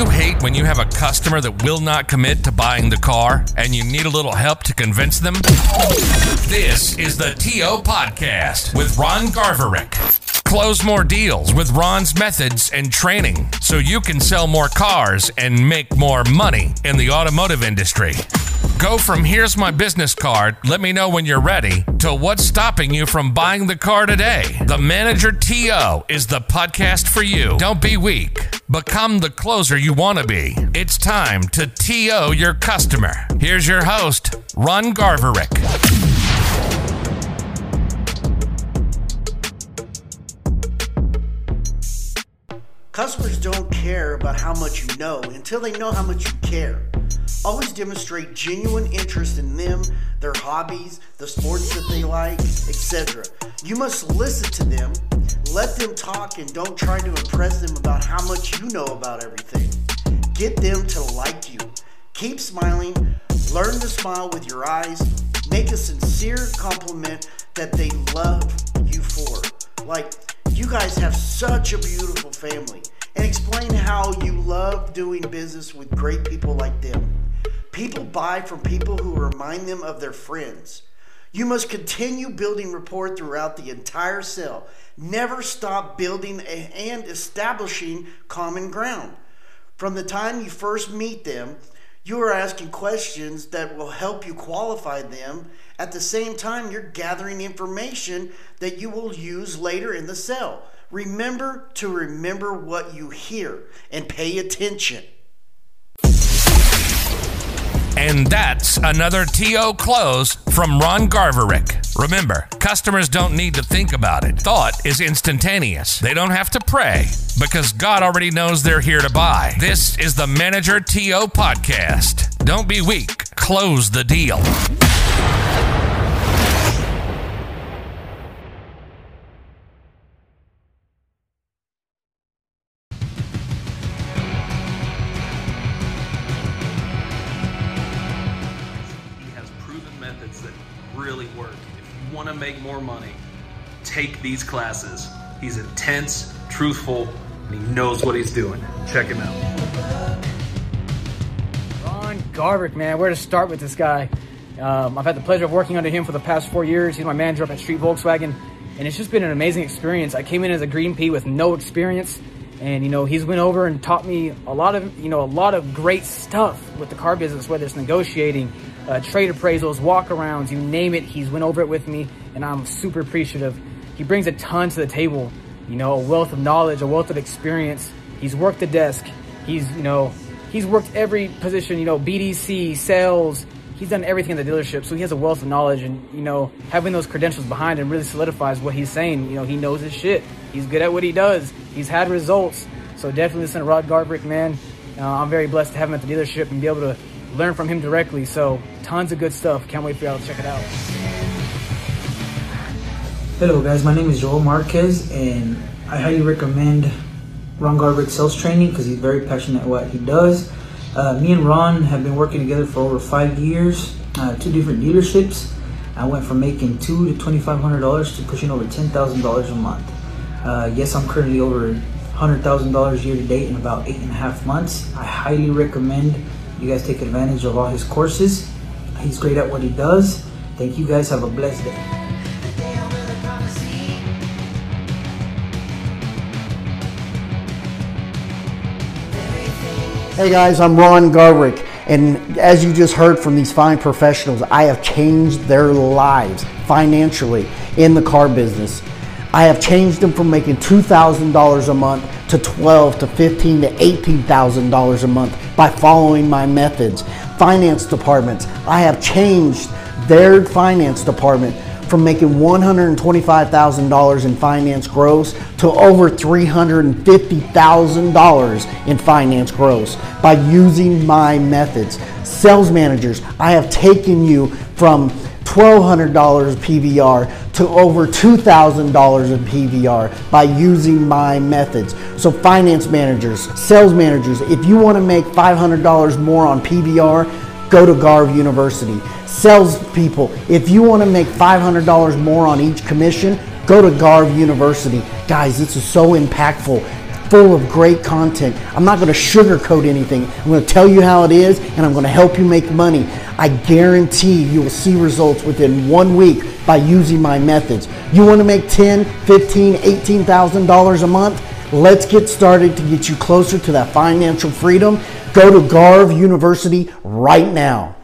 you hate when you have a customer that will not commit to buying the car and you need a little help to convince them? This is the TO Podcast with Ron Garverick. Close more deals with Ron's methods and training so you can sell more cars and make more money in the automotive industry. Go from here's my business card, let me know when you're ready, to what's stopping you from buying the car today. The Manager TO is the podcast for you. Don't be weak. Become the closer you want to be. It's time to TO your customer. Here's your host, Ron Garverick. Customers don't care about how much you know until they know how much you care. Always demonstrate genuine interest in them, their hobbies, the sports that they like, etc. You must listen to them, let them talk, and don't try to impress them about how much you know about everything. Get them to like you. Keep smiling, learn to smile with your eyes, make a sincere compliment that they love you for. Like, you guys have such a beautiful family and explain how you love doing business with great people like them. People buy from people who remind them of their friends. You must continue building rapport throughout the entire sale. Never stop building and establishing common ground. From the time you first meet them, you are asking questions that will help you qualify them. At the same time, you're gathering information that you will use later in the sale. Remember to remember what you hear and pay attention. And that's another TO close from Ron Garverick. Remember, customers don't need to think about it. Thought is instantaneous. They don't have to pray because God already knows they're here to buy. This is the Manager TO podcast. Don't be weak. Close the deal. Really work. If you want to make more money, take these classes. He's intense, truthful, and he knows what he's doing. Check him out. Ron Garverick, man, where to start with this guy? Um, I've had the pleasure of working under him for the past four years. He's my manager up at Street Volkswagen, and it's just been an amazing experience. I came in as a green pea with no experience, and you know he's went over and taught me a lot of you know a lot of great stuff with the car business, whether it's negotiating, uh, trade appraisals, walkarounds, you name it. He's went over it with me, and I'm super appreciative. He brings a ton to the table, you know, a wealth of knowledge, a wealth of experience. He's worked the desk. He's you know he's worked every position, you know, BDC, sales. He's done everything in the dealership, so he has a wealth of knowledge, and you know, having those credentials behind him really solidifies what he's saying. You know, he knows his shit. He's good at what he does. He's had results. So definitely listen to Rod Garverick, man. Uh, I'm very blessed to have him at the dealership and be able to learn from him directly. So tons of good stuff. Can't wait for y'all to check it out. Hello guys, my name is Joel Marquez and I highly recommend Ron Garverick sales training because he's very passionate at what he does. Uh, me and Ron have been working together for over five years, uh, two different dealerships. I went from making two to twenty-five hundred dollars to pushing over ten thousand dollars a month. Uh, yes, I'm currently over hundred thousand dollars year to date in about eight and a half months. I highly recommend you guys take advantage of all his courses. He's great at what he does. Thank you guys. Have a blessed day. Hey guys, I'm Ron Garverick, and as you just heard from these fine professionals, I have changed their lives financially in the car business. I have changed them from making $2,000 a month to 12 to 15 to $18,000 a month by following my methods. Finance departments, I have changed their finance department from making $125,000 in finance gross to over $350,000 in finance gross by using my methods. Sales managers, I have taken you from $1,200 PVR to over $2,000 in PVR by using my methods. So, finance managers, sales managers, if you want to make $500 more on PVR, go to Garv University. Salespeople, if you want to make $500 more on each commission, go to Garv University. Guys, this is so impactful. full of great content. I'm not going to sugarcoat anything. I'm going to tell you how it is and I'm going to help you make money. I guarantee you will see results within one week by using my methods. You want to make 10, 15, 18,000 dollars a month? Let's get started to get you closer to that financial freedom. Go to Garv University right now.